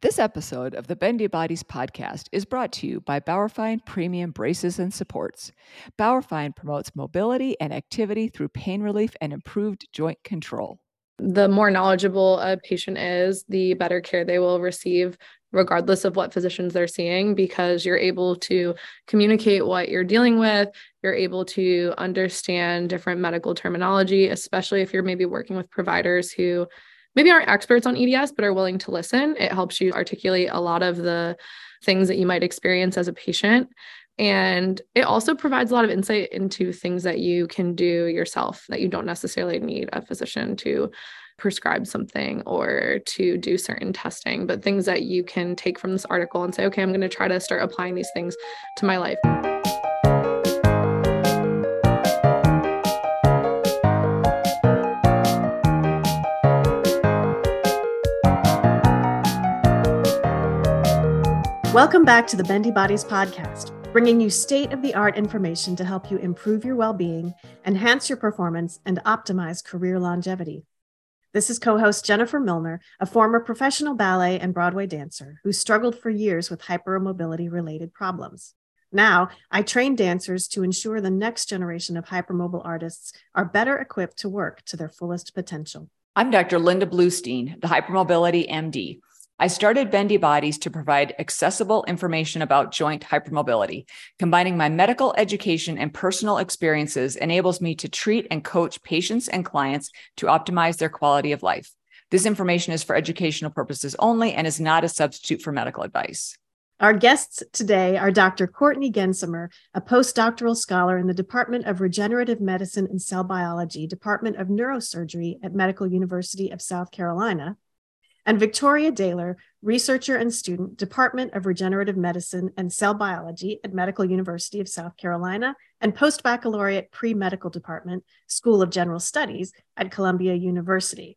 This episode of the Bendy Bodies podcast is brought to you by Bauerfeind Premium Braces and Supports. Bauerfeind promotes mobility and activity through pain relief and improved joint control. The more knowledgeable a patient is, the better care they will receive, regardless of what physicians they're seeing, because you're able to communicate what you're dealing with. You're able to understand different medical terminology, especially if you're maybe working with providers who maybe aren't experts on EDS, but are willing to listen. It helps you articulate a lot of the things that you might experience as a patient. And it also provides a lot of insight into things that you can do yourself that you don't necessarily need a physician to prescribe something or to do certain testing, but things that you can take from this article and say, okay, I'm going to try to start applying these things to my life. Welcome back to the Bendy Bodies podcast, bringing you state of the art information to help you improve your well being, enhance your performance, and optimize career longevity. This is co host Jennifer Milner, a former professional ballet and Broadway dancer who struggled for years with hypermobility related problems. Now, I train dancers to ensure the next generation of hypermobile artists are better equipped to work to their fullest potential. I'm Dr. Linda Bluestein, the Hypermobility MD. I started Bendy Bodies to provide accessible information about joint hypermobility. Combining my medical education and personal experiences enables me to treat and coach patients and clients to optimize their quality of life. This information is for educational purposes only and is not a substitute for medical advice. Our guests today are Dr. Cortney Gensemer, a postdoctoral scholar in the Department of Regenerative Medicine and Cell Biology, Department of Neurosurgery at Medical University of South Carolina, and Victoria Daylor, researcher and student, Department of Regenerative Medicine and Cell Biology at Medical University of South Carolina, and post baccalaureate pre medical department, School of General Studies at Columbia University.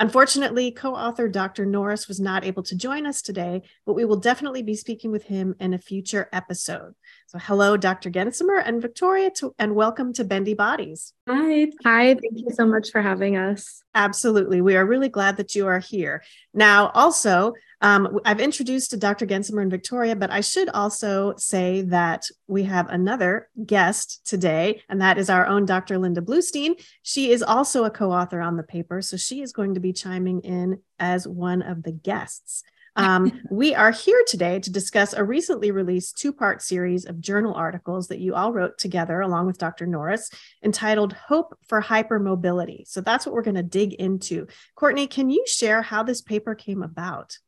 Unfortunately, co author Dr. Norris was not able to join us today, but we will definitely be speaking with him in a future episode. So, hello, Dr. Gensemer and Victoria, to, and welcome to Bendy Bodies. Hi. Hi. Thank you so much for having us. Absolutely. We are really glad that you are here. Now, also, um, I've introduced Dr. Gensemer and Victoria, but I should also say that we have another guest today, and that is our own Dr. Linda Bluestein. She is also a co author on the paper, so she is going to be chiming in as one of the guests. Um, we are here today to discuss a recently released two part series of journal articles that you all wrote together along with Dr. Norris entitled Hope for Hypermobility. So that's what we're going to dig into. Cortney, can you share how this paper came about?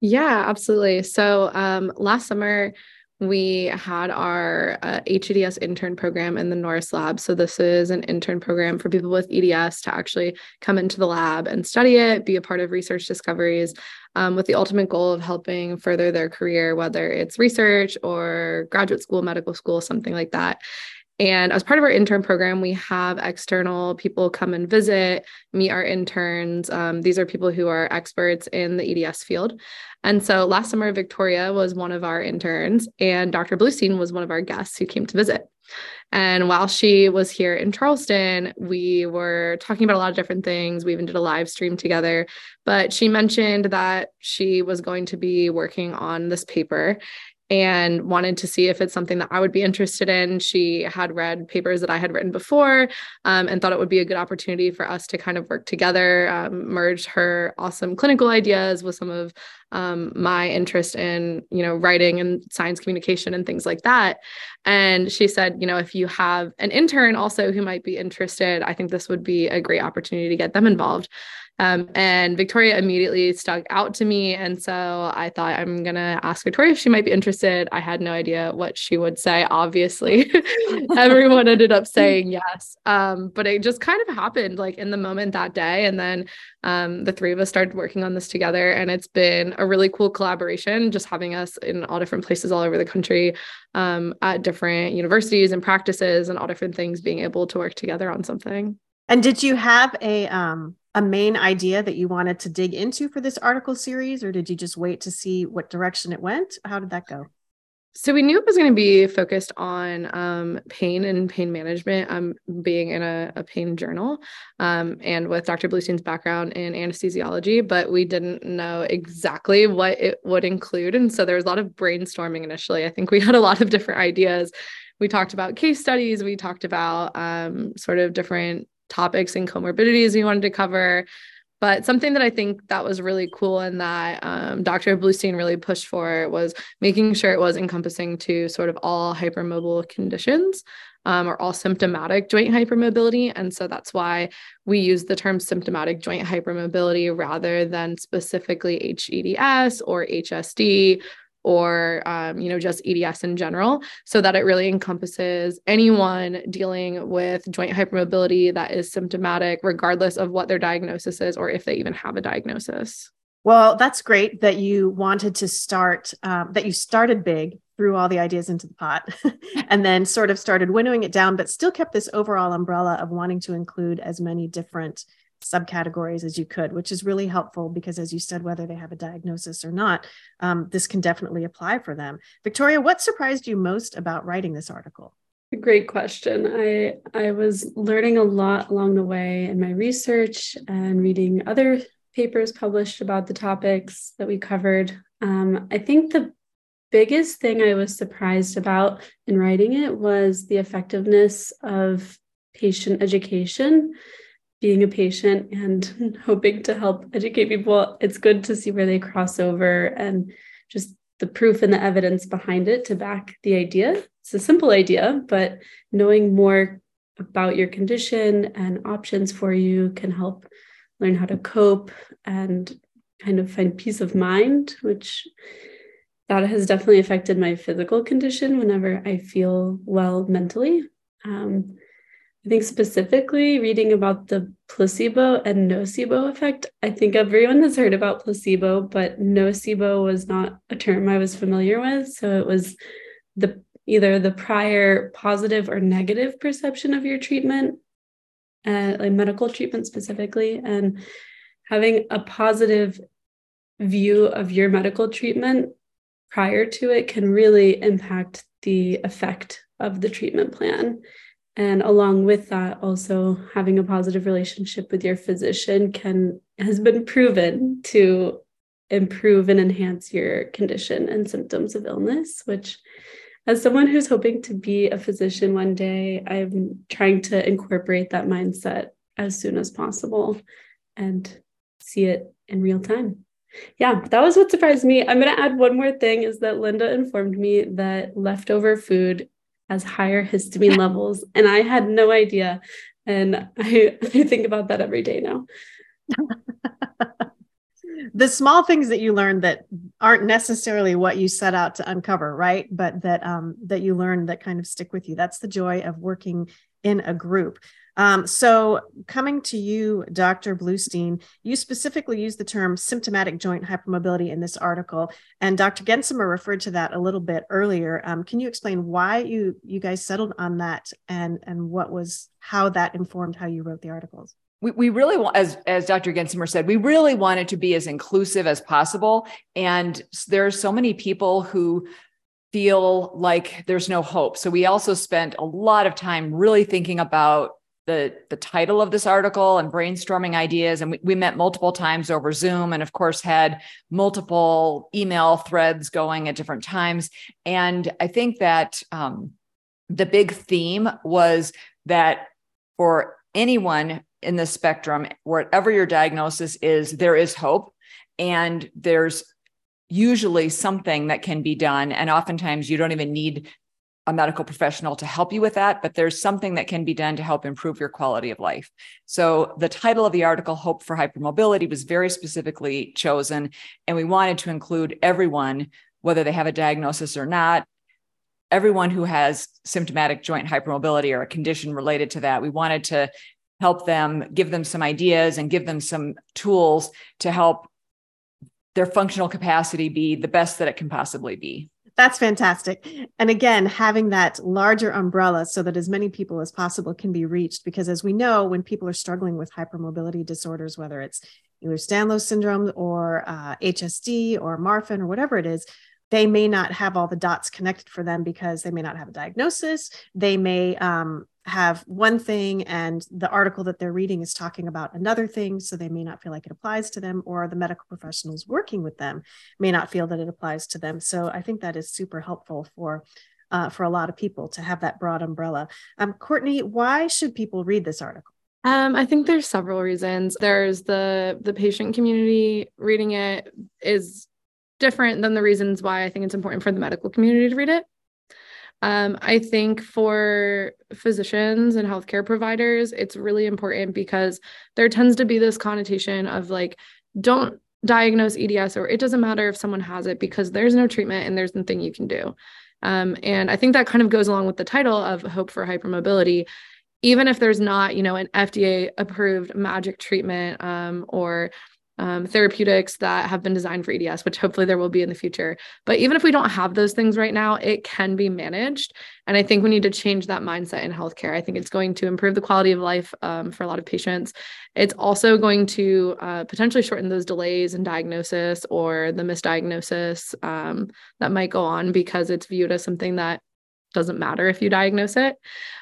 Yeah, absolutely. So um, last summer, we had our uh, HEDS intern program in the Norris lab. So, this is an intern program for people with EDS to actually come into the lab and study it, be a part of research discoveries, um, with the ultimate goal of helping further their career, whether it's research or graduate school, medical school, something like that. And as part of our intern program, we have external people come and visit, meet our interns. Um, these are people who are experts in the EDS field. And so last summer, Victoria was one of our interns, and Dr. Bluestein was one of our guests who came to visit. And while she was here in Charleston, we were talking about a lot of different things. We even did a live stream together. But she mentioned that she was going to be working on this paper and wanted to see if it's something that I would be interested in. She had read papers that I had written before um, and thought it would be a good opportunity for us to kind of work together, um, merge her awesome clinical ideas with some of um, my interest in, you know, writing and science communication and things like that. And she said, you know, if you have an intern also who might be interested, I think this would be a great opportunity to get them involved. Um, and Victoria immediately stuck out to me. And so I thought I'm going to ask Victoria if she might be interested. I had no idea what she would say. Obviously, everyone ended up saying yes. Um, but it just kind of happened like in the moment that day. And then um, the three of us started working on this together. And it's been a really cool collaboration, just having us in all different places all over the country um, at different universities and practices and all different things, being able to work together on something. And did you have a um a main idea that you wanted to dig into for this article series, or did you just wait to see what direction it went? How did that go? So we knew it was going to be focused on um, pain and pain management. Um, being in a, a pain journal, um, and with Dr. Bluestein's background in anesthesiology, but we didn't know exactly what it would include, and so there was a lot of brainstorming initially. I think we had a lot of different ideas. We talked about case studies. We talked about um, sort of different topics and comorbidities we wanted to cover. But something that I think that was really cool and that um, Dr. Bluestein really pushed for was making sure it was encompassing to sort of all hypermobile conditions um, or all symptomatic joint hypermobility. And so that's why we use the term symptomatic joint hypermobility rather than specifically HEDS or HSD or um, you know just eds in general so that it really encompasses anyone dealing with joint hypermobility that is symptomatic regardless of what their diagnosis is or if they even have a diagnosis. Well that's great that you wanted to start um, that you started big threw all the ideas into the pot and then sort of started winnowing it down but still kept this overall umbrella of wanting to include as many different subcategories as you could, which is really helpful because, as you said, whether they have a diagnosis or not, um, this can definitely apply for them. Victoria, what surprised you most about writing this article? Great question. I I was learning a lot along the way in my research and reading other papers published about the topics that we covered. Um, I think the biggest thing I was surprised about in writing it was the effectiveness of patient education being a patient and hoping to help educate people, it's good to see where they cross over and just the proof and the evidence behind it to back the idea. It's a simple idea, but knowing more about your condition and options for you can help learn how to cope and kind of find peace of mind, which that has definitely affected my physical condition whenever I feel well mentally. Um, I think specifically reading about the placebo and nocebo effect. I think everyone has heard about placebo, but nocebo was not a term I was familiar with. So it was the either the prior positive or negative perception of your treatment, uh, like medical treatment specifically, and having a positive view of your medical treatment prior to it can really impact the effect of the treatment plan. And along with that, also having a positive relationship with your physician can has been proven to improve and enhance your condition and symptoms of illness, which as someone who's hoping to be a physician one day, I'm trying to incorporate that mindset as soon as possible and see it in real time. Yeah, that was what surprised me. I'm going to add one more thing is that Linda informed me that leftover food has higher histamine levels. And I had no idea. And I, I think about that every day now. the small things that you learn that aren't necessarily what you set out to uncover, right? But that um, that you learn that kind of stick with you. That's the joy of working in a group. Um, so, coming to you, Dr. Bluestein, you specifically use the term symptomatic joint hypermobility in this article, and Dr. Gensemer referred to that a little bit earlier. Um, can you explain why you you guys settled on that, and and what was how that informed how you wrote the articles? We, we really want, as as Dr. Gensemer said, we really wanted to be as inclusive as possible, and there are so many people who feel like there's no hope. So we also spent a lot of time really thinking about the the title of this article and brainstorming ideas. And we, we met multiple times over zoom and of course had multiple email threads going at different times. And i think that um, the big theme was that for anyone in the spectrum whatever your diagnosis is there is hope. And there's usually something that can be done. And oftentimes you don't even need a medical professional to help you with that, but there's something that can be done to help improve your quality of life. So the title of the article, Hope for Hypermobility, was very specifically chosen. And we wanted to include everyone, whether they have a diagnosis or not, everyone who has symptomatic joint hypermobility or a condition related to that. We wanted to help them, give them some ideas and give them some tools to help their functional capacity be the best that it can possibly be. That's fantastic. And again, having that larger umbrella so that as many people as possible can be reached. Because as we know, when people are struggling with hypermobility disorders, whether it's Ehlers-Danlos syndrome or uh, HSD or Marfan or whatever it is, they may not have all the dots connected for them because they may not have a diagnosis. They may um, have one thing and the article that they're reading is talking about another thing. So they may not feel like it applies to them, or the medical professionals working with them may not feel that it applies to them. So I think that is super helpful for. Uh, for a lot of people to have that broad umbrella. Um, Cortney, why should people read this article? Um, I think there's several reasons. There's the the patient community reading it is different than the reasons why I think it's important for the medical community to read it. Um, I think for physicians and healthcare providers, it's really important because there tends to be this connotation of like, don't diagnose EDS or it doesn't matter if someone has it because there's no treatment and there's nothing you can do. Um, and I think that kind of goes along with the title of Hope for Hypermobility. Even if there's not, you know, an FDA approved magic treatment um, or um, therapeutics that have been designed for EDS, which hopefully there will be in the future. But even if we don't have those things right now, it can be managed. And I think we need to change that mindset in healthcare. I think it's going to improve the quality of life um, for a lot of patients. It's also going to uh, potentially shorten those delays in diagnosis or the misdiagnosis um, that might go on because it's viewed as something that doesn't matter if you diagnose it.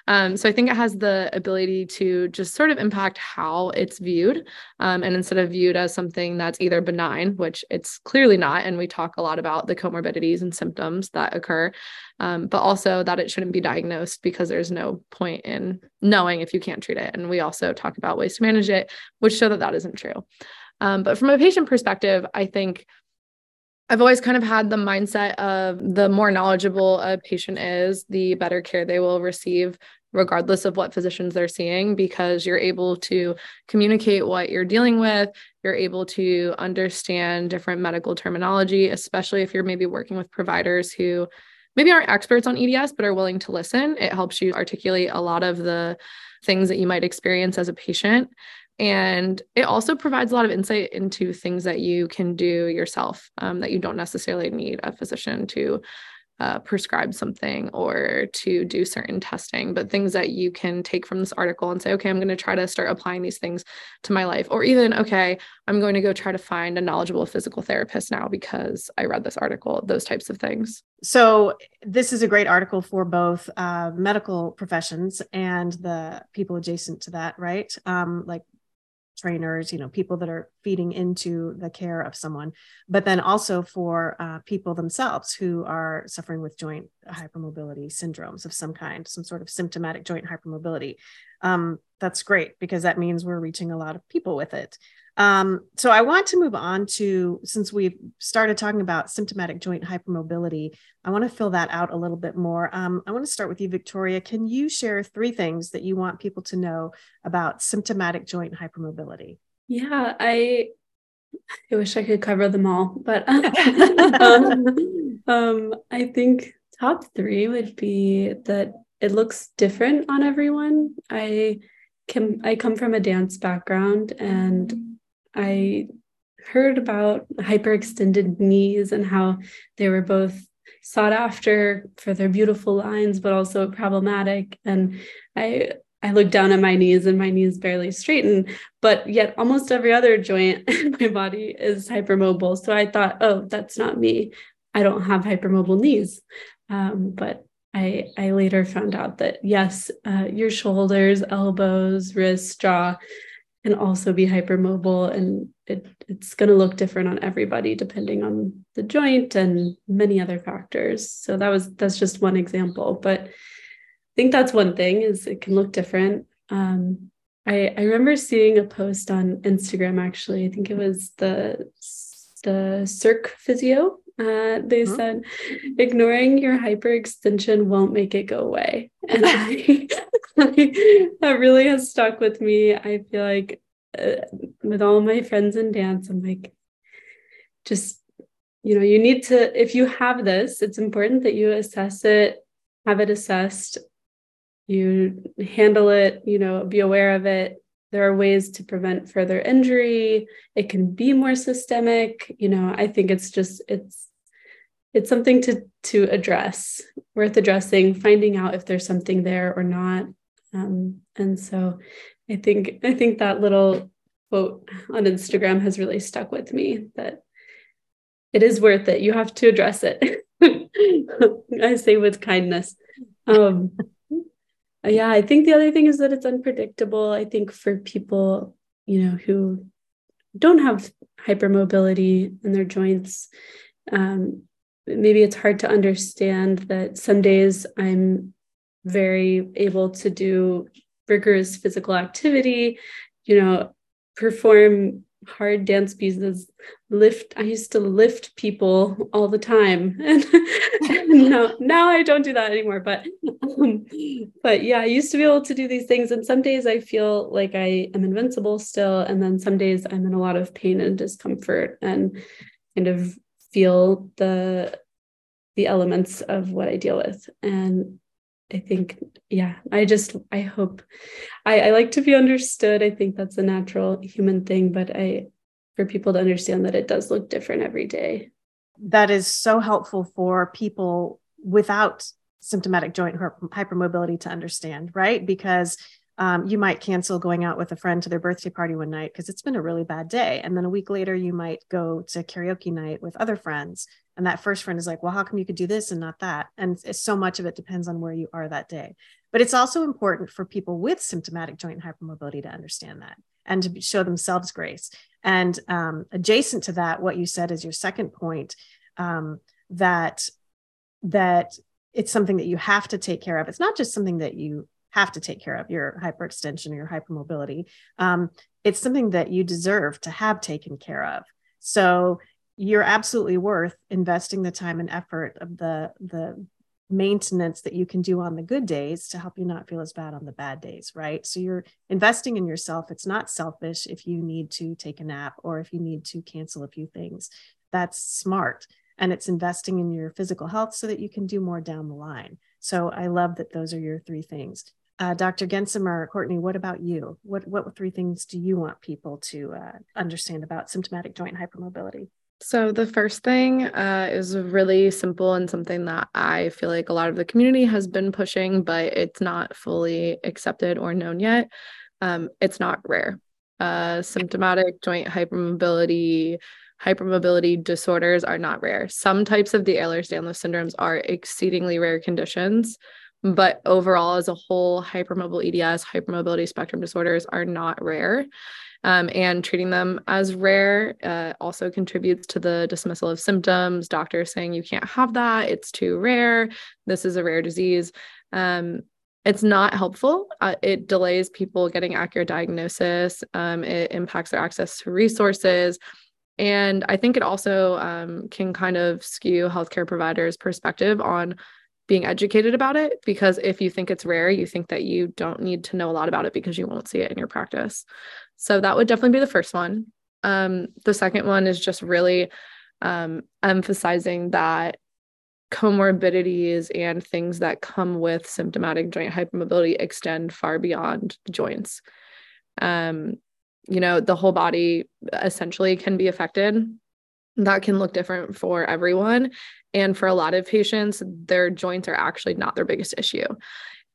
Um, so I think it has the ability to just sort of impact how it's viewed. Um, and instead of viewed as something that's either benign, which it's clearly not, and we talk a lot about the comorbidities and symptoms that occur, um, but also that it shouldn't be diagnosed because there's no point in knowing if you can't treat it. And we also talk about ways to manage it, which show that that isn't true. Um, but from a patient perspective, I think I've always kind of had the mindset of the more knowledgeable a patient is, the better care they will receive, regardless of what physicians they're seeing, because you're able to communicate what you're dealing with. You're able to understand different medical terminology, especially if you're maybe working with providers who maybe aren't experts on EDS, but are willing to listen. It helps you articulate a lot of the things that you might experience as a patient. And it also provides a lot of insight into things that you can do yourself um, that you don't necessarily need a physician to uh, prescribe something or to do certain testing, but things that you can take from this article and say, okay, I'm going to try to start applying these things to my life. Or even, okay, I'm going to go try to find a knowledgeable physical therapist now because I read this article, those types of things. So, this is a great article for both uh, medical professions and the people adjacent to that, right? Um, like trainers, you know, people that are feeding into the care of someone, but then also for uh, people themselves who are suffering with joint hypermobility syndromes of some kind, some sort of symptomatic joint hypermobility. Um, that's great because that means we're reaching a lot of people with it. Um, so I want to move on to since we've started talking about symptomatic joint hypermobility, I want to fill that out a little bit more. Um, I want to start with you, Victoria. Can you share three things that you want people to know about symptomatic joint hypermobility? Yeah, I I wish I could cover them all, but um, um, I think top three would be that it looks different on everyone. I can I come from a dance background and I heard about hyperextended knees and how they were both sought after for their beautiful lines, but also problematic. And I I looked down at my knees and my knees barely straighten, but yet almost every other joint in my body is hypermobile. So I thought, oh, that's not me. I don't have hypermobile knees. Um, but I, I later found out that yes, uh, your shoulders, elbows, wrists, jaw, can also be hypermobile and it, it's going to look different on everybody depending on the joint and many other factors. So that was that's just one example but i think that's one thing is it can look different. Um, I, I remember seeing a post on instagram actually. I think it was the the circ physio uh, they huh? said ignoring your hyperextension won't make it go away. And I, that really has stuck with me. I feel like uh, with all my friends in dance i'm like just you know you need to if you have this it's important that you assess it have it assessed. You handle it you know be aware of it there are ways to prevent further injury it can be more systemic you know i think it's just it's it's something to to address worth addressing finding out if there's something there or not um, and so i think i think that little quote on instagram has really stuck with me that it is worth it. You have to address it. I say with kindness. Um, yeah, I think the other thing is that it's unpredictable. I think for people, you know, who don't have hypermobility in their joints, um, maybe it's hard to understand that some days I'm very able to do rigorous physical activity, you know, perform hard dance pieces lift i used to lift people all the time. And, and now, now i don't do that anymore but um, but yeah i used to be able to do these things. And some days i feel like i am invincible still. And then some days i'm in a lot of pain and discomfort and kind of feel the the elements of what i deal with. And I think, yeah, I just, I hope, I, I like to be understood. I think that's a natural human thing, but I, for people to understand that it does look different every day. That is so helpful for people without symptomatic joint hypermobility to understand, right? Because um, you might cancel going out with a friend to their birthday party one night because it's been a really bad day. And then a week later, you might go to karaoke night with other friends. And that first friend is like well how come you could do this and not that? And so much of it depends on where you are that day. But it's also important for people with symptomatic joint hypermobility to understand that and to show themselves grace. And um, adjacent to that what you said is your second point um, that that it's something that you have to take care of. It's not just something that you have to take care of your hyperextension or your hypermobility. Um, it's something that you deserve to have taken care of. So you're absolutely worth investing the time and effort of the the maintenance that you can do on the good days to help you not feel as bad on the bad days right? So you're investing in yourself. It's not selfish if you need to take a nap or if you need to cancel a few things. That's smart. And it's investing in your physical health so that you can do more down the line. So i love that those are your three things uh, dr gensemer cortney what about you what what three things do you want people to uh, understand about symptomatic joint hypermobility so, the first thing uh, is really simple and something that I feel like a lot of the community has been pushing, but it's not fully accepted or known yet. Um, it's not rare. Uh, symptomatic joint hypermobility, hypermobility disorders are not rare. Some types of the Ehlers Danlos syndromes are exceedingly rare conditions, but overall, as a whole, hypermobile EDS, hypermobility spectrum disorders are not rare um, and treating them as rare uh, also contributes to the dismissal of symptoms. Doctors saying you can't have that, it's too rare, this is a rare disease. Um, it's not helpful. Uh, it delays people getting accurate diagnosis. Um, it impacts their access to resources. And I think it also um, can kind of skew healthcare providers' perspective on being educated about it because if you think it's rare, you think that you don't need to know a lot about it because you won't see it in your practice. So that would definitely be the first one. Um, the second one is just really um, emphasizing that comorbidities and things that come with symptomatic joint hypermobility extend far beyond the joints. Um, you know, the whole body essentially can be affected. That can look different for everyone. And for a lot of patients, their joints are actually not their biggest issue.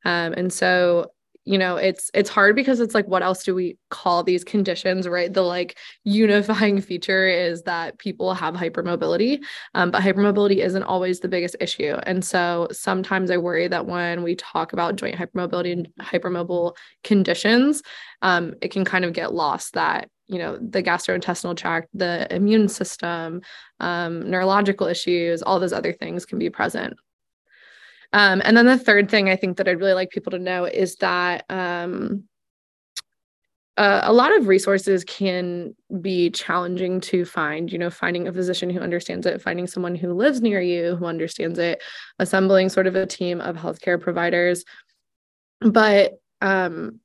Um, and so you know it's it's hard because it's like what else do we call these conditions right? The like unifying feature is that people have hypermobility um, but hypermobility isn't always the biggest issue. And so sometimes i worry that when we talk about joint hypermobility and hypermobile conditions um, it can kind of get lost that you know the gastrointestinal tract the immune system um, neurological issues all those other things can be present um, and then the third thing I think that I'd really like people to know is that um, uh, a lot of resources can be challenging to find. You know, finding a physician who understands it, finding someone who lives near you who understands it, assembling sort of a team of healthcare providers. But um,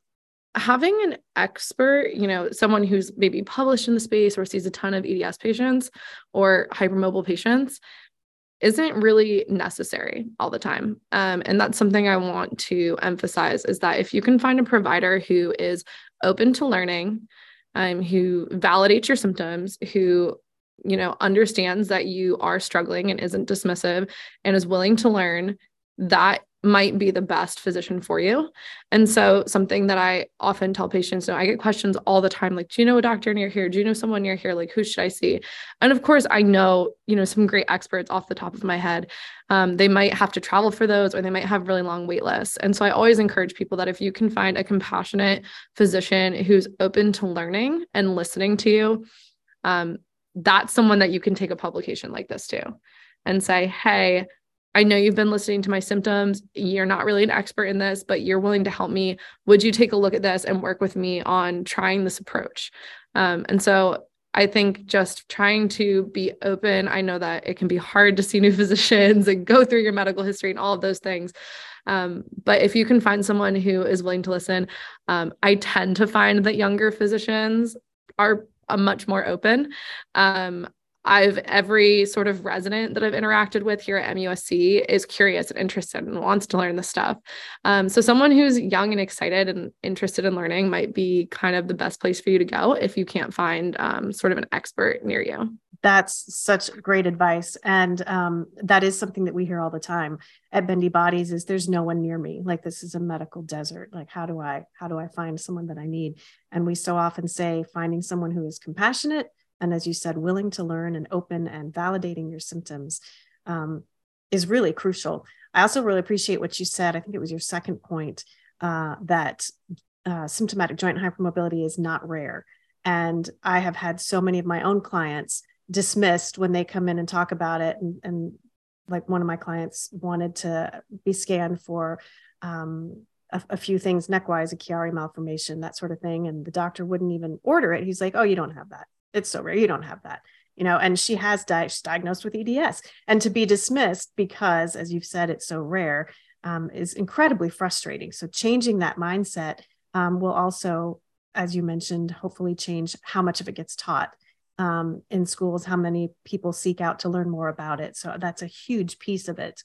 having an expert, you know, someone who's maybe published in the space or sees a ton of EDS patients or hypermobile patients isn't really necessary all the time. Um, and that's something I want to emphasize is that if you can find a provider who is open to learning, um, who validates your symptoms, who you know understands that you are struggling and isn't dismissive and is willing to learn, that might be the best physician for you. And so, something that I often tell patients, you know, I get questions all the time like, do you know a doctor near here? Do you know someone near here? Like, who should I see? And of course, I know, you know, some great experts off the top of my head. Um, they might have to travel for those or they might have really long wait lists. And so, I always encourage people that if you can find a compassionate physician who's open to learning and listening to you, um, that's someone that you can take a publication like this to and say, hey, I know you've been listening to my symptoms. You're not really an expert in this, but you're willing to help me. Would you take a look at this and work with me on trying this approach? Um, and so I think just trying to be open. I know that it can be hard to see new physicians and go through your medical history and all of those things. Um, but if you can find someone who is willing to listen, um, I tend to find that younger physicians are a much more open. Um, I've every sort of resident that I've interacted with here at MUSC is curious and interested and wants to learn this stuff. Um, so someone who's young and excited and interested in learning might be kind of the best place for you to go if you can't find um, sort of an expert near you. That's such great advice, and um, that is something that we hear all the time at Bendy Bodies. Is there's no one near me? Like this is a medical desert. Like how do I how do I find someone that I need? And we so often say finding someone who is compassionate and as you said willing to learn and open and validating your symptoms um, is really crucial. I also really appreciate what you said. I think it was your second point uh, that uh, symptomatic joint hypermobility is not rare. And i have had so many of my own clients dismissed when they come in and talk about it. And, and like one of my clients wanted to be scanned for um, a, a, few things neckwise, a Chiari malformation, that sort of thing. And the doctor wouldn't even order it. He's like, oh, you don't have that it's so rare you don't have that you know and she has di- diagnosed with eds and to be dismissed because as you've said it's so rare um, is incredibly frustrating. So changing that mindset um, will also as you mentioned hopefully change how much of it gets taught um, in schools how many people seek out to learn more about it. So that's a huge piece of it.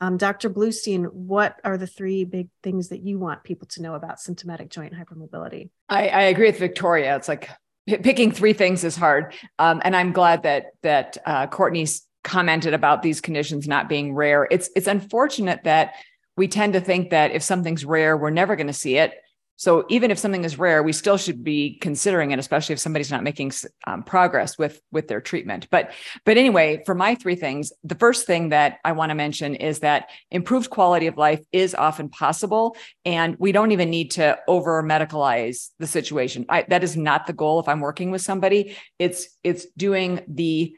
Um, dr bluestein what are the three big things that you want people to know about symptomatic joint hypermobility? I, I agree with victoria. It's like picking three things is hard. Um, and I'm glad that that uh, Cortney's commented about these conditions not being rare. It's it's unfortunate that we tend to think that if something's rare, we're never going to see it. So even if something is rare, we still should be considering it, especially if somebody's not making um, progress with with their treatment. But but anyway, for my three things, the first thing that I want to mention is that improved quality of life is often possible, and we don't even need to over medicalize the situation. I, that is not the goal. If I'm working with somebody, it's it's doing the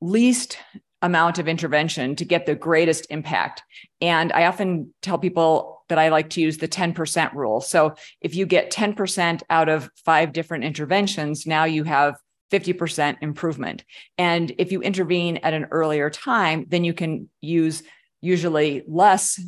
least amount of intervention to get the greatest impact. And I often tell people that I like to use the 10% rule. So if you get 10% out of five different interventions, now you have 50% improvement. And if you intervene at an earlier time, then you can use usually less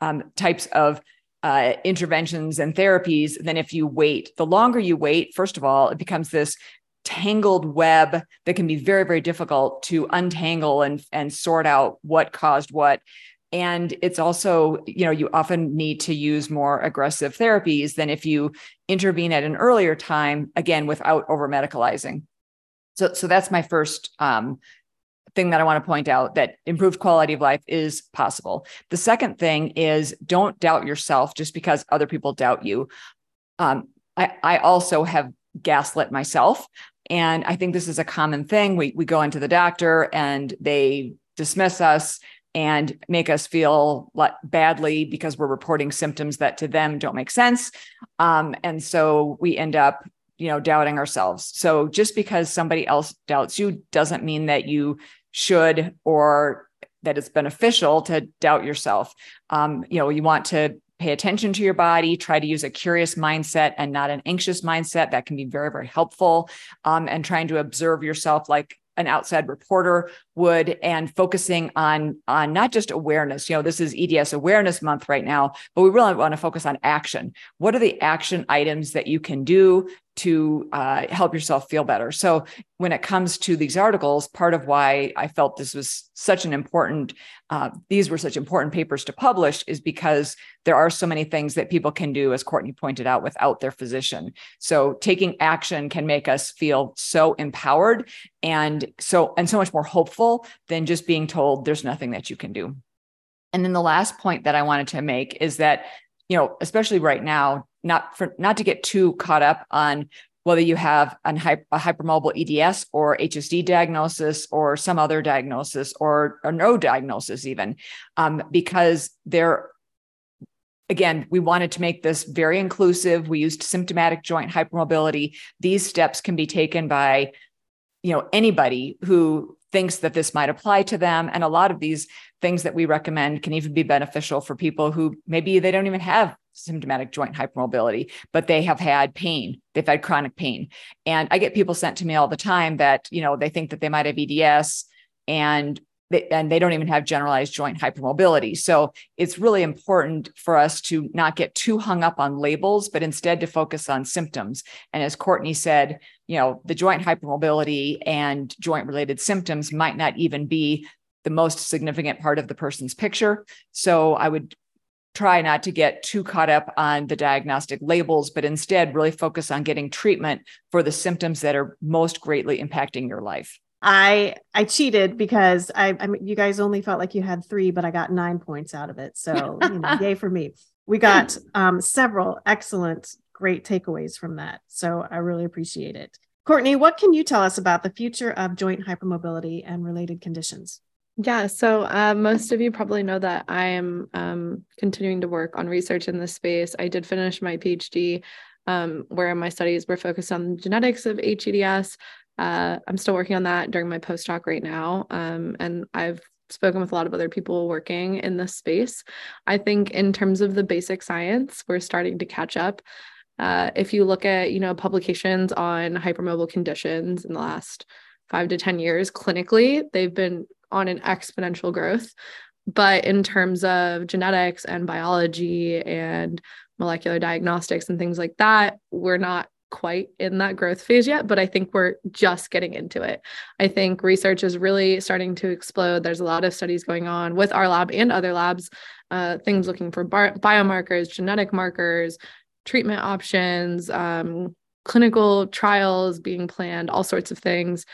um, types of uh, interventions and therapies than if you wait. The longer you wait, first of all, it becomes this tangled web that can be very very difficult to untangle and and sort out what caused what and it's also you know you often need to use more aggressive therapies than if you intervene at an earlier time again without over medicalizing so so that's my first um, thing that i want to point out that improved quality of life is possible the second thing is don't doubt yourself just because other people doubt you um, I, I also have gaslit myself. And I think this is a common thing. We, we go into the doctor and they dismiss us and make us feel badly because we're reporting symptoms that to them don't make sense. Um, and so we end up, you know, doubting ourselves. So just because somebody else doubts you doesn't mean that you should or that it's beneficial to doubt yourself. Um, you know, you want to pay attention to your body, try to use a curious mindset and not an anxious mindset. That can be very, very helpful. Um, and trying to observe yourself like an outside reporter would and focusing on on not just awareness you know this is eds awareness month right now but we really want to focus on action what are the action items that you can do to uh, help yourself feel better. So, when it comes to these articles, part of why I felt this was such an important, uh, these were such important papers to publish is because there are so many things that people can do, as Cortney pointed out, without their physician. So, taking action can make us feel so empowered and so and so much more hopeful than just being told there's nothing that you can do. And then the last point that I wanted to make is that, you know, especially right now, not for not to get too caught up on whether you have an, a hypermobile EDS or HSD diagnosis or some other diagnosis or, or no diagnosis even, um, because there again, we wanted to make this very inclusive. We used symptomatic joint hypermobility. These steps can be taken by, you know, anybody who thinks that this might apply to them. And a lot of these things that we recommend can even be beneficial for people who maybe they don't even have symptomatic joint hypermobility, but they have had pain. They've had chronic pain. And I get people sent to me all the time that, you know, they think that they might have EDS and they, and they don't even have generalized joint hypermobility. So it's really important for us to not get too hung up on labels, but instead to focus on symptoms. And as Cortney said, you know, the joint hypermobility and joint related symptoms might not even be the most significant part of the person's picture. So I would try not to get too caught up on the diagnostic labels, but instead really focus on getting treatment for the symptoms that are most greatly impacting your life. I I cheated because I, I mean, you guys only felt like you had three, but I got nine points out of it. So you know, yay for me. We got um, several excellent, great takeaways from that. So I really appreciate it. Cortney, what can you tell us about the future of joint hypermobility and related conditions? Yeah, so uh, most of you probably know that I am um, continuing to work on research in this space. I did finish my PhD, um, where my studies were focused on genetics of HEDS, uh, I'm still working on that during my postdoc right now. Um, and I've spoken with a lot of other people working in this space. I think in terms of the basic science, we're starting to catch up. Uh, if you look at, you know, publications on hypermobile conditions in the last five to 10 years clinically, they've been on an exponential growth. But in terms of genetics and biology and molecular diagnostics and things like that, we're not quite in that growth phase yet, but I think we're just getting into it. I think research is really starting to explode. There's a lot of studies going on with our lab and other labs, uh, things looking for bar- biomarkers, genetic markers, treatment options, um, clinical trials being planned, all sorts of things.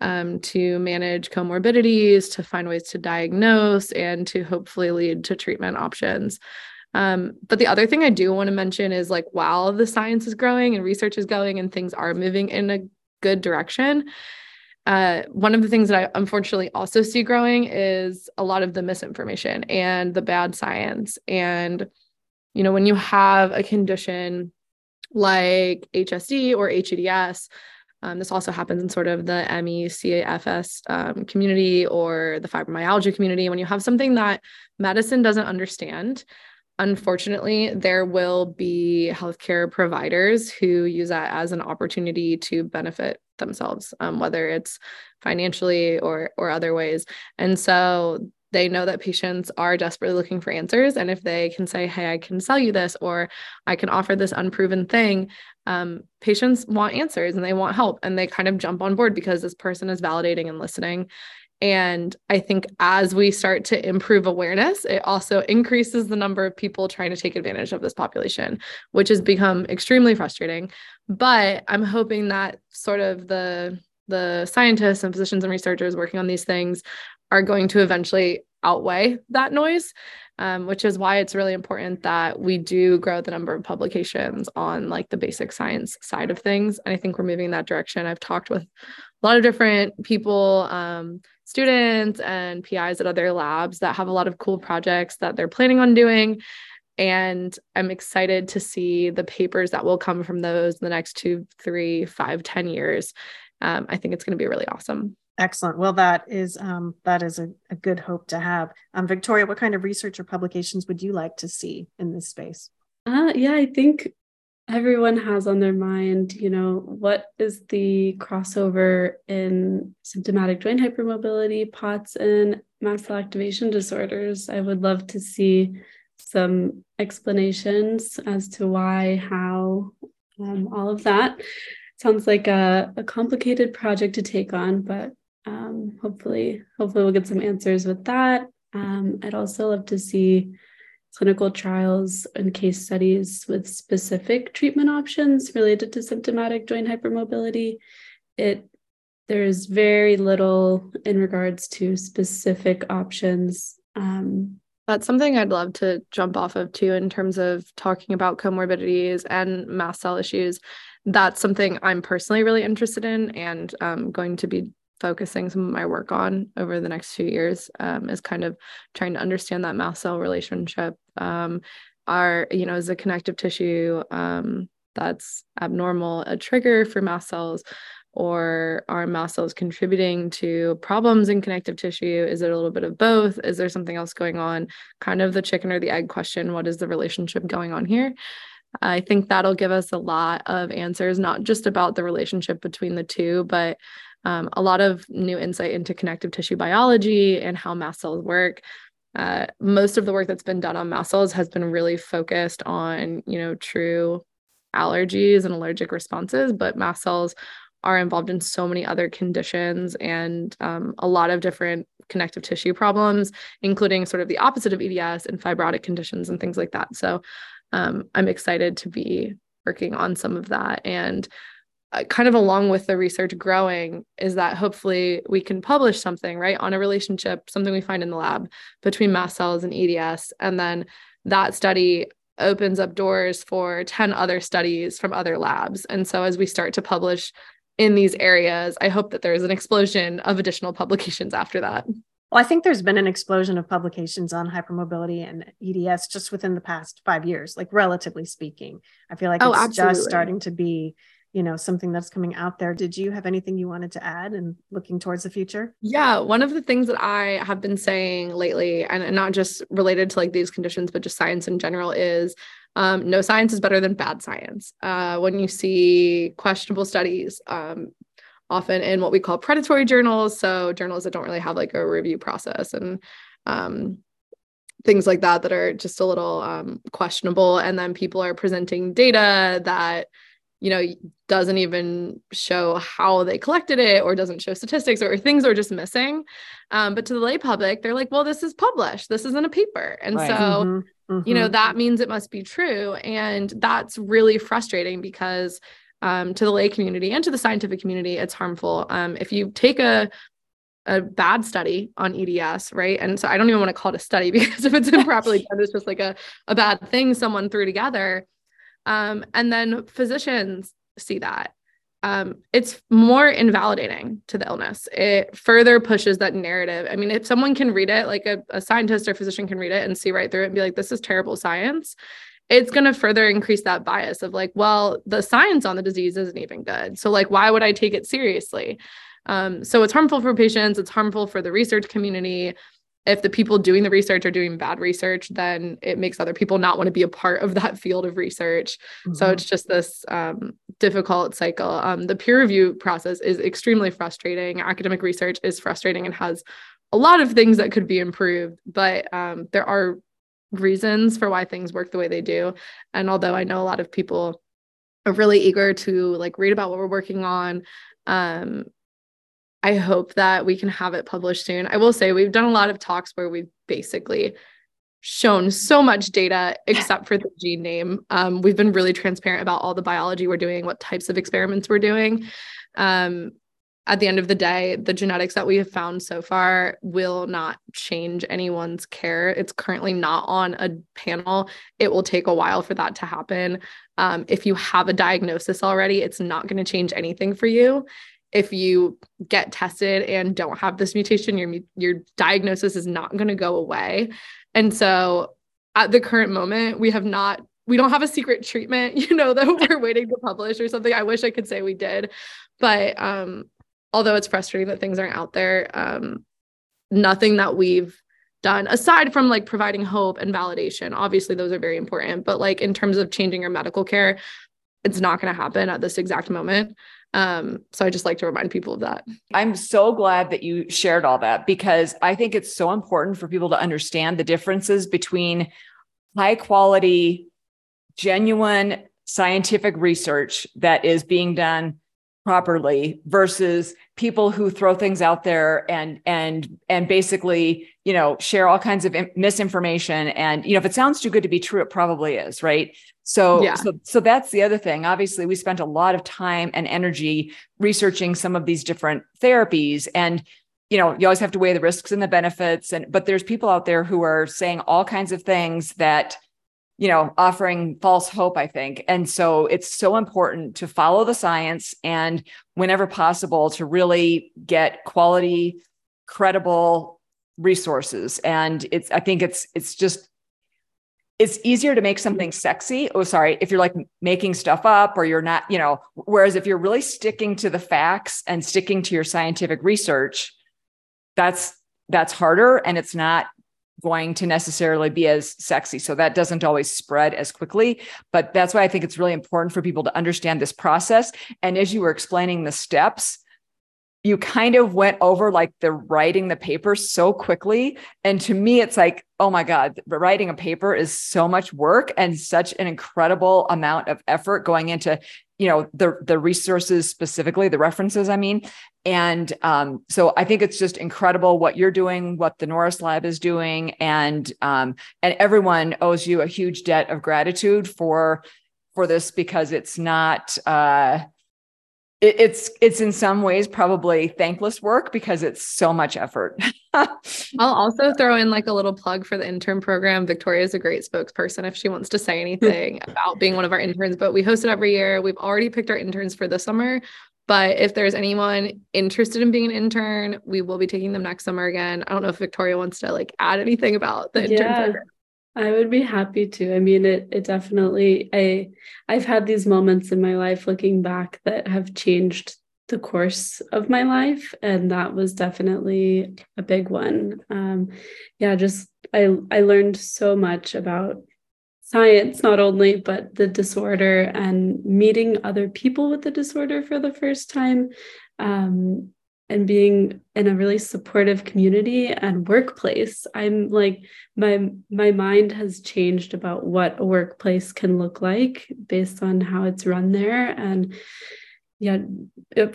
Um, to manage comorbidities, to find ways to diagnose, and to hopefully lead to treatment options. Um, but the other thing I do want to mention is like while the science is growing and research is going and things are moving in a good direction, uh, one of the things that I unfortunately also see growing is a lot of the misinformation and the bad science. And, you know, when you have a condition like HSD or HEDS, um, this also happens in sort of the ME/CFS um, community or the fibromyalgia community. When you have something that medicine doesn't understand, unfortunately, there will be healthcare providers who use that as an opportunity to benefit themselves, um, whether it's financially or or other ways. And so they know that patients are desperately looking for answers, and if they can say, "Hey, I can sell you this," or "I can offer this unproven thing," um, patients want answers and they want help, and they kind of jump on board because this person is validating and listening. And I think as we start to improve awareness, it also increases the number of people trying to take advantage of this population, which has become extremely frustrating. But I'm hoping that sort of the the scientists and physicians and researchers working on these things are going to eventually outweigh that noise um, which is why it's really important that we do grow the number of publications on like the basic science side of things and i think we're moving in that direction i've talked with a lot of different people um, students and PIs at other labs that have a lot of cool projects that they're planning on doing. And I'm excited to see the papers that will come from those in the next two, three, five, ten years. Um, I think it's going to be really awesome. Excellent. Well, that is um, that is a, a good hope to have. Um, Victoria, what kind of research or publications would you like to see in this space? Uh, yeah, I think everyone has on their mind, you know, what is the crossover in symptomatic joint hypermobility, POTS, and mast cell activation disorders. I would love to see some explanations as to why, how, um, all of that. Sounds like a, a complicated project to take on, but hopefully, hopefully we'll get some answers with that. Um, I'd also love to see clinical trials and case studies with specific treatment options related to symptomatic joint hypermobility. It there's very little in regards to specific options um, That's something I'd love to jump off of too, in terms of talking about comorbidities and mast cell issues. That's something I'm personally really interested in and um, going to be focusing some of my work on over the next few years um, is kind of trying to understand that mast cell relationship. Um, are, you know, is the connective tissue um, that's abnormal a trigger for mast cells? or are mast cells contributing to problems in connective tissue? Is it a little bit of both? Is there something else going on? Kind of the chicken or the egg question. What is the relationship going on here? I think that'll give us a lot of answers, not just about the relationship between the two, but um, a lot of new insight into connective tissue biology and how mast cells work. Uh, most of the work that's been done on mast cells has been really focused on, you know, true allergies and allergic responses, but mast cells are involved in so many other conditions and um, a lot of different connective tissue problems, including sort of the opposite of EDS and fibrotic conditions and things like that. So um, I'm excited to be working on some of that. And Uh, kind of along with the research growing is that hopefully we can publish something, right, on a relationship, something we find in the lab between mast cells and EDS. And then that study opens up doors for 10 other studies from other labs. And so as we start to publish in these areas, I hope that there is an explosion of additional publications after that. Well, I think there's been an explosion of publications on hypermobility and EDS just within the past five years, like relatively speaking. I feel like oh, it's absolutely. just starting to be, you know, something that's coming out there. Did you have anything you wanted to add and looking towards the future? Yeah, one of the things that I have been saying lately, and not just related to like these conditions, but just science in general, is um, no science is better than bad science. Uh, when you see questionable studies, um, often in what we call predatory journals, so journals that don't really have like a review process and um, things like that that are just a little um, questionable, and then people are presenting data that you know doesn't even show how they collected it or doesn't show statistics or things are just missing um, but to the lay public they're like well this is published this isn't a paper and right. so mm-hmm. Mm-hmm. You know, that means it must be true. And that's really frustrating because um, to the lay community and to the scientific community, it's harmful. Um, if you take a a bad study on EDS, right? And so I don't even want to call it a study because if it's improperly done, it's just like a, a bad thing someone threw together. Um, and then physicians see that um, it's more invalidating to the illness. It further pushes that narrative. I mean, if someone can read it, like a, a scientist or physician can read it and see right through it and be like, this is terrible science, it's going to further increase that bias of like, well, the science on the disease isn't even good. So, like, why would I take it seriously? Um, so, it's harmful for patients, it's harmful for the research community if the people doing the research are doing bad research, then it makes other people not want to be a part of that field of research. Mm-hmm. So it's just this um, difficult cycle. Um, the peer review process is extremely frustrating. Academic research is frustrating and has a lot of things that could be improved, but um, there are reasons for why things work the way they do. And although I know a lot of people are really eager to like read about what we're working on, um, I hope that we can have it published soon. I will say we've done a lot of talks where we've basically shown so much data except for the gene name. Um, we've been really transparent about all the biology we're doing, what types of experiments we're doing. Um, at the end of the day, the genetics that we have found so far will not change anyone's care. It's currently not on a panel. It will take a while for that to happen. Um, if you have a diagnosis already, it's not going to change anything for you if you get tested and don't have this mutation, your your diagnosis is not going to go away. And so at the current moment, we have not we don't have a secret treatment, you know, that we're waiting to publish or something. I wish I could say we did. But um although it's frustrating that things aren't out there, um nothing that we've done aside from like providing hope and validation. Obviously those are very important, but like in terms of changing your medical care, it's not going to happen at this exact moment. Um, so I just like to remind people of that. I'm so glad that you shared all that because I think it's so important for people to understand the differences between high quality, genuine scientific research that is being done properly versus people who throw things out there and and and basically you know share all kinds of misinformation and you know if it sounds too good to be true it probably is right so yeah. so so that's the other thing obviously we spent a lot of time and energy researching some of these different therapies and you know, you always have to weigh the risks and the benefits. And, but there's people out there who are saying all kinds of things that, you know, offering false hope, I think. And so it's so important to follow the science and whenever possible to really get quality, credible resources. And it's, I think it's, it's just, it's easier to make something sexy. Oh, sorry. If you're like making stuff up or you're not, you know, whereas if you're really sticking to the facts and sticking to your scientific research, that's that's harder and it's not going to necessarily be as sexy. So that doesn't always spread as quickly. But that's why I think it's really important for people to understand this process. And as you were explaining the steps, you kind of went over like the writing the paper so quickly. And to me, it's like, oh my God, writing a paper is so much work and such an incredible amount of effort going into you know the the resources specifically the references i mean. And um, so i think it's just incredible what you're doing what the norris lab is doing and um, and everyone owes you a huge debt of gratitude for for this because it's not uh, it, it's it's in some ways probably thankless work because it's so much effort. I'll also throw in like a little plug for the intern program. Victoria is a great spokesperson if she wants to say anything about being one of our interns. But we host it every year. We've already picked our interns for the summer. But if there's anyone interested in being an intern, we will be taking them next summer again. I don't know if Victoria wants to like add anything about the intern program. I would be happy to. I mean, it it definitely I I've had these moments in my life looking back that have changed the course of my life and that was definitely a big one. Um yeah, just I I learned so much about science not only but the disorder and meeting other people with the disorder for the first time um and being in a really supportive community and workplace i'm like my my mind has changed about what a workplace can look like based on how it's run there. And yeah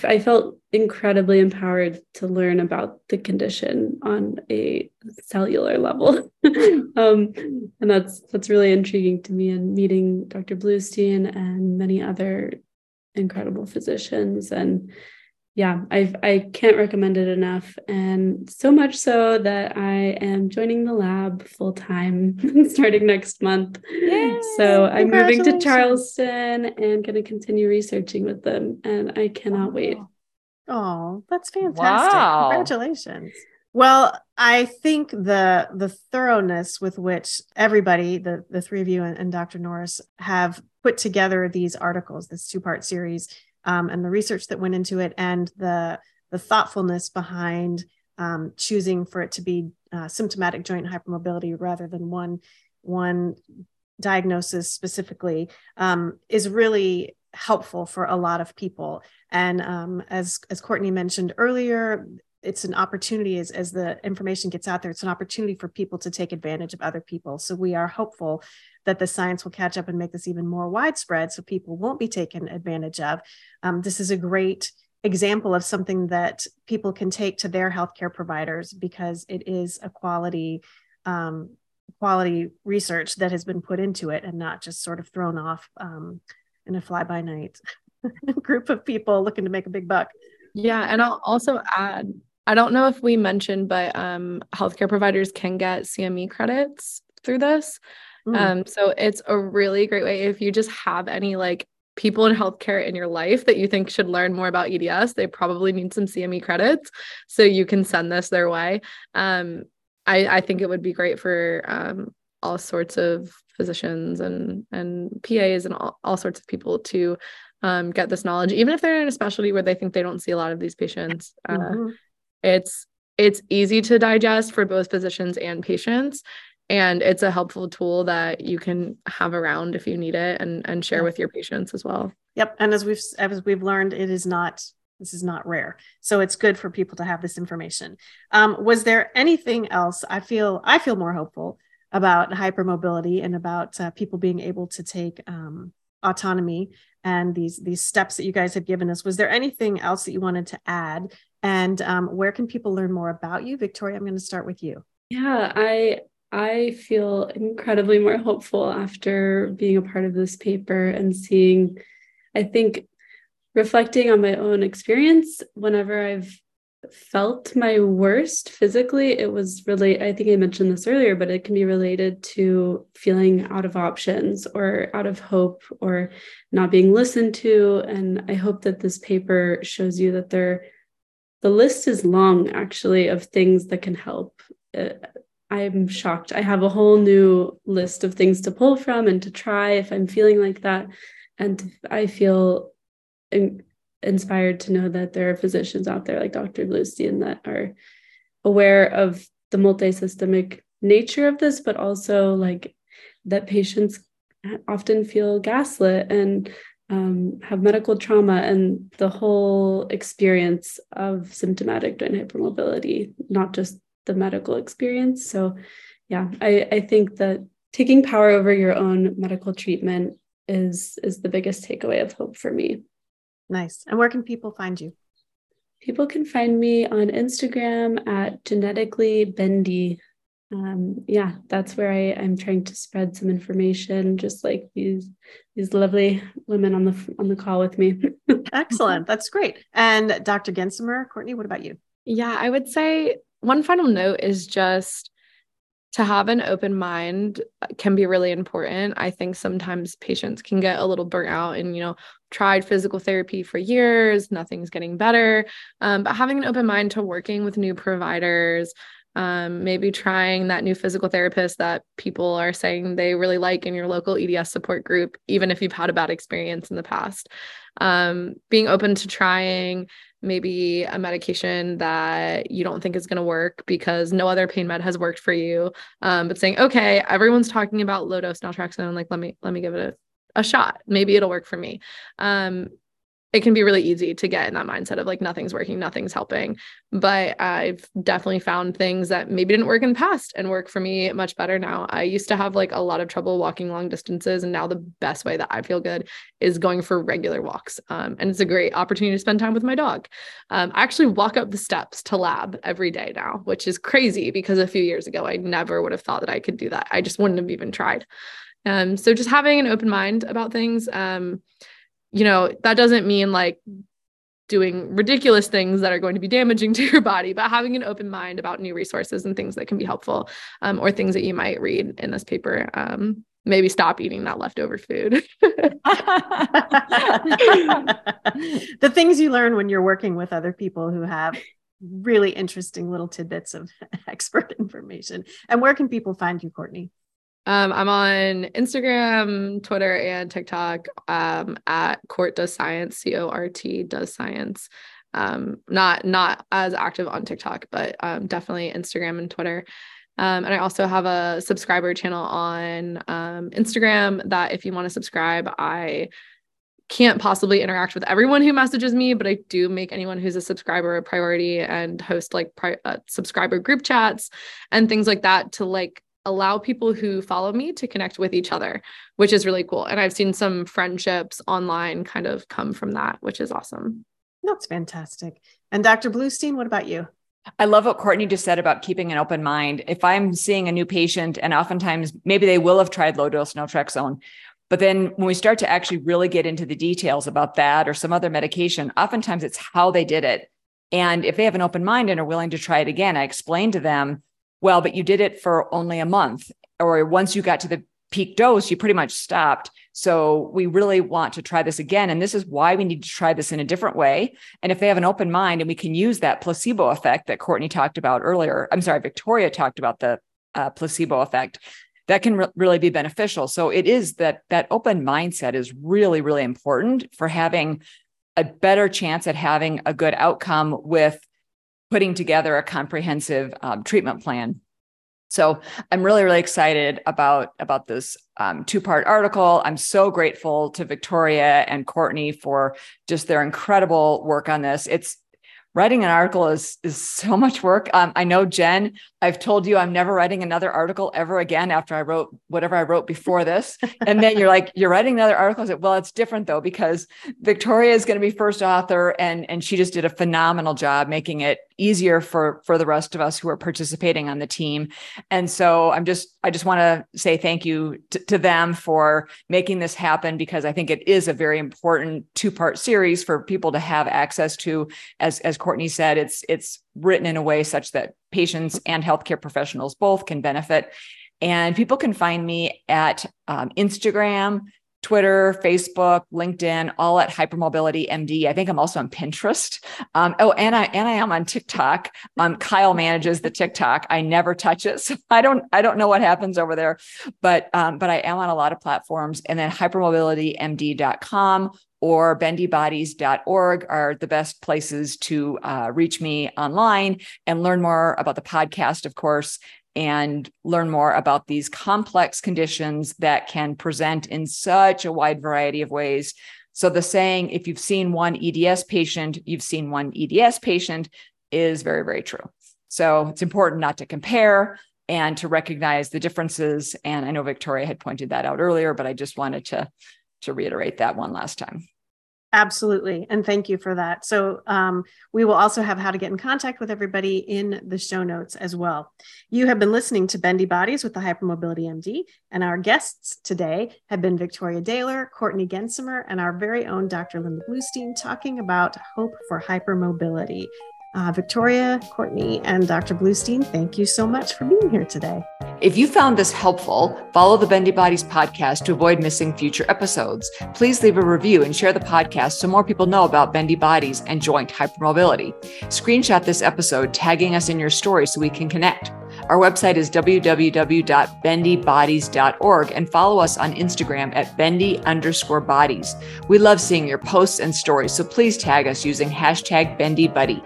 i felt incredibly empowered to learn about the condition on a cellular level. Um, and that's that's really intriguing to me and meeting dr bluestein and many other incredible physicians and yeah, I I can't recommend it enough, and so much so that I am joining the lab full time starting next month. Yay, so I'm moving to Charleston and going to continue researching with them, and I cannot wait. Oh, that's fantastic! Wow. Congratulations. Well, I think the the thoroughness with which everybody, the the three of you and, and Dr. Norris, have put together these articles, this two part series um, and the research that went into it and the the thoughtfulness behind um, choosing for it to be uh, symptomatic joint hypermobility rather than one one diagnosis specifically um, is really helpful for a lot of people. And um, as as Cortney mentioned earlier, it's an opportunity as, as the information gets out there it's an opportunity for people to take advantage of other people so we are hopeful that the science will catch up and make this even more widespread so people won't be taken advantage of um, this is a great example of something that people can take to their healthcare providers because it is a quality um, quality research that has been put into it and not just sort of thrown off um, in a fly by night group of people looking to make a big buck yeah and i'll also add I don't know if we mentioned, but um, healthcare providers can get CME credits through this. Mm. Um, so it's a really great way if you just have any like people in healthcare in your life that you think should learn more about EDS, they probably need some CME credits. So you can send this their way. Um, I, I think it would be great for um, all sorts of physicians and and PAs and all, all sorts of people to um, get this knowledge, even if they're in a specialty where they think they don't see a lot of these patients. Uh, mm-hmm. It's it's easy to digest for both physicians and patients and it's a helpful tool that you can have around if you need it and and share with your patients as well. Yep, and as we've as we've learned it is not this is not rare. So it's good for people to have this information. Um, was there anything else? I feel I feel more hopeful about hypermobility and about uh, people being able to take um, autonomy and these these steps that you guys have given us. Was there anything else that you wanted to add and um, where can people learn more about you? Victoria, I'm going to start with you. Yeah, I I feel incredibly more hopeful after being a part of this paper and seeing, I think, reflecting on my own experience whenever I've felt my worst physically, it was really, I think I mentioned this earlier, but it can be related to feeling out of options or out of hope or not being listened to. And I hope that this paper shows you that there, the list is long actually of things that can help. Uh, I'm shocked. I have a whole new list of things to pull from and to try if I'm feeling like that. And I feel inspired to know that there are physicians out there like Dr. Bluestein that are aware of the multisystemic nature of this, but also like that patients often feel gaslit and um, have medical trauma and the whole experience of symptomatic joint hypermobility, not just the medical experience. So, yeah, I, I think that taking power over your own medical treatment is is the biggest takeaway of hope for me. Nice. And where can people find you? People can find me on Instagram at genetically bendy. Um, yeah, that's where I, I'm trying to spread some information, just like these these lovely women on the on the call with me. Excellent. That's great. And Dr. Gensemer, Cortney, what about you? Yeah, I would say one final note is just to have an open mind can be really important. I think sometimes patients can get a little burnt out and, you know, tried physical therapy for years, nothing's getting better. Um, but having an open mind to working with new providers, um, maybe trying that new physical therapist that people are saying they really like in your local EDS support group, even if you've had a bad experience in the past. Um, being open to trying maybe a medication that you don't think is going to work because no other pain med has worked for you. Um, but saying okay everyone's talking about low dose naltrexone like let me let me give it a, a shot. Maybe it'll work for me. Um, it can be really easy to get in that mindset of like nothing's working, nothing's helping. But I've definitely found things that maybe didn't work in the past and work for me much better now. I used to have like a lot of trouble walking long distances. And now the best way that I feel good is going for regular walks. Um, and it's a great opportunity to spend time with my dog. Um, I actually walk up the steps to lab every day now, which is crazy because a few years ago, I never would have thought that I could do that. I just wouldn't have even tried. Um, so just having an open mind about things. Um, you know, that doesn't mean like doing ridiculous things that are going to be damaging to your body, but having an open mind about new resources and things that can be helpful um, or things that you might read in this paper. Um, maybe stop eating that leftover food. the things you learn when you're working with other people who have really interesting little tidbits of expert information. And where can people find you, Cortney? Um, I'm on Instagram, Twitter, and TikTok um, at Court Does Science, C O R T Does Science. Um, not not as active on TikTok, but um, definitely Instagram and Twitter. Um, and I also have a subscriber channel on um, Instagram that if you want to subscribe, I can't possibly interact with everyone who messages me, but I do make anyone who's a subscriber a priority and host like pri- uh, subscriber group chats and things like that to like allow people who follow me to connect with each other, which is really cool. And I've seen some friendships online kind of come from that, which is awesome. That's fantastic. And Dr. Bluestein, what about you? I love what Cortney just said about keeping an open mind. If I'm seeing a new patient, and oftentimes maybe they will have tried low dose naltrexone, but then when we start to actually really get into the details about that or some other medication, oftentimes it's how they did it. And if they have an open mind and are willing to try it again, I explain to them well, but you did it for only a month, or once you got to the peak dose, you pretty much stopped. So we really want to try this again. And this is why we need to try this in a different way. And if they have an open mind and we can use that placebo effect that Cortney talked about earlier, I'm sorry, Victoria talked about the uh, placebo effect, that can re- really be beneficial. So it is that that open mindset is really, really important for having a better chance at having a good outcome with putting together a comprehensive um, treatment plan. So I'm really, really excited about about this um, two part article. I'm so grateful to Victoria and Cortney for just their incredible work on this. It's writing an article is is so much work. Um, I know Jen. I've told you I'm never writing another article ever again after I wrote whatever I wrote before this. and then you're like, you're writing another article. I said, well, it's different though because Victoria is going to be first author, and and she just did a phenomenal job making it easier for for the rest of us who are participating on the team. And so I'm just I just want to say thank you to, to them for making this happen because I think it is a very important two part series for people to have access to. As as Cortney said, it's it's written in a way such that patients and healthcare professionals both can benefit. And people can find me at um, Instagram, Twitter, Facebook, LinkedIn, all at Hypermobility MD. I think I'm also on Pinterest. Um, oh, and I and I am on TikTok. Um, Kyle manages the TikTok. I never touch it, so I don't I don't know what happens over there, but um, but I am on a lot of platforms. And then hypermobilitymd.com or bendybodies.org are the best places to uh, reach me online and learn more about the podcast, of course, and learn more about these complex conditions that can present in such a wide variety of ways. So, the saying, if you've seen one EDS patient, you've seen one EDS patient, is very, very true. So, it's important not to compare and to recognize the differences. And I know Victoria had pointed that out earlier, but I just wanted to, to reiterate that one last time. Absolutely. And thank you for that. So, um, we will also have how to get in contact with everybody in the show notes as well. You have been listening to Bendy Bodies with the Hypermobility MD, and our guests today have been Victoria Daylor, Cortney Gensemer, and our very own Dr. Linda Bluestein talking about hope for hypermobility. Uh, Victoria, Cortney, and Dr. Bluestein, thank you so much for being here today. If you found this helpful, follow the Bendy Bodies podcast to avoid missing future episodes. Please leave a review and share the podcast so more people know about bendy bodies and joint hypermobility. Screenshot this episode, tagging us in your story so we can connect. Our website is www.bendybodies.org and follow us on Instagram at bendy underscore bodies. We love seeing your posts and stories, so please tag us using hashtag bendybuddy.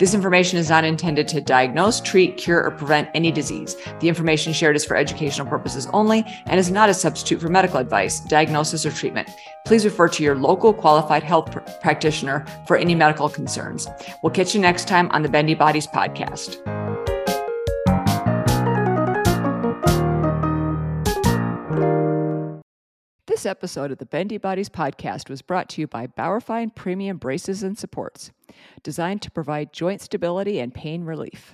This information is not intended to diagnose, treat, cure, or prevent any disease. The information shared is for educational purposes only and is not a substitute for medical advice, diagnosis, or treatment. Please refer to your local qualified health pr- practitioner for any medical concerns. We'll catch you next time on the Bendy Bodies podcast. This episode of the Bendy Bodies podcast was brought to you by Bauerfeind Premium Braces and Supports, designed to provide joint stability and pain relief.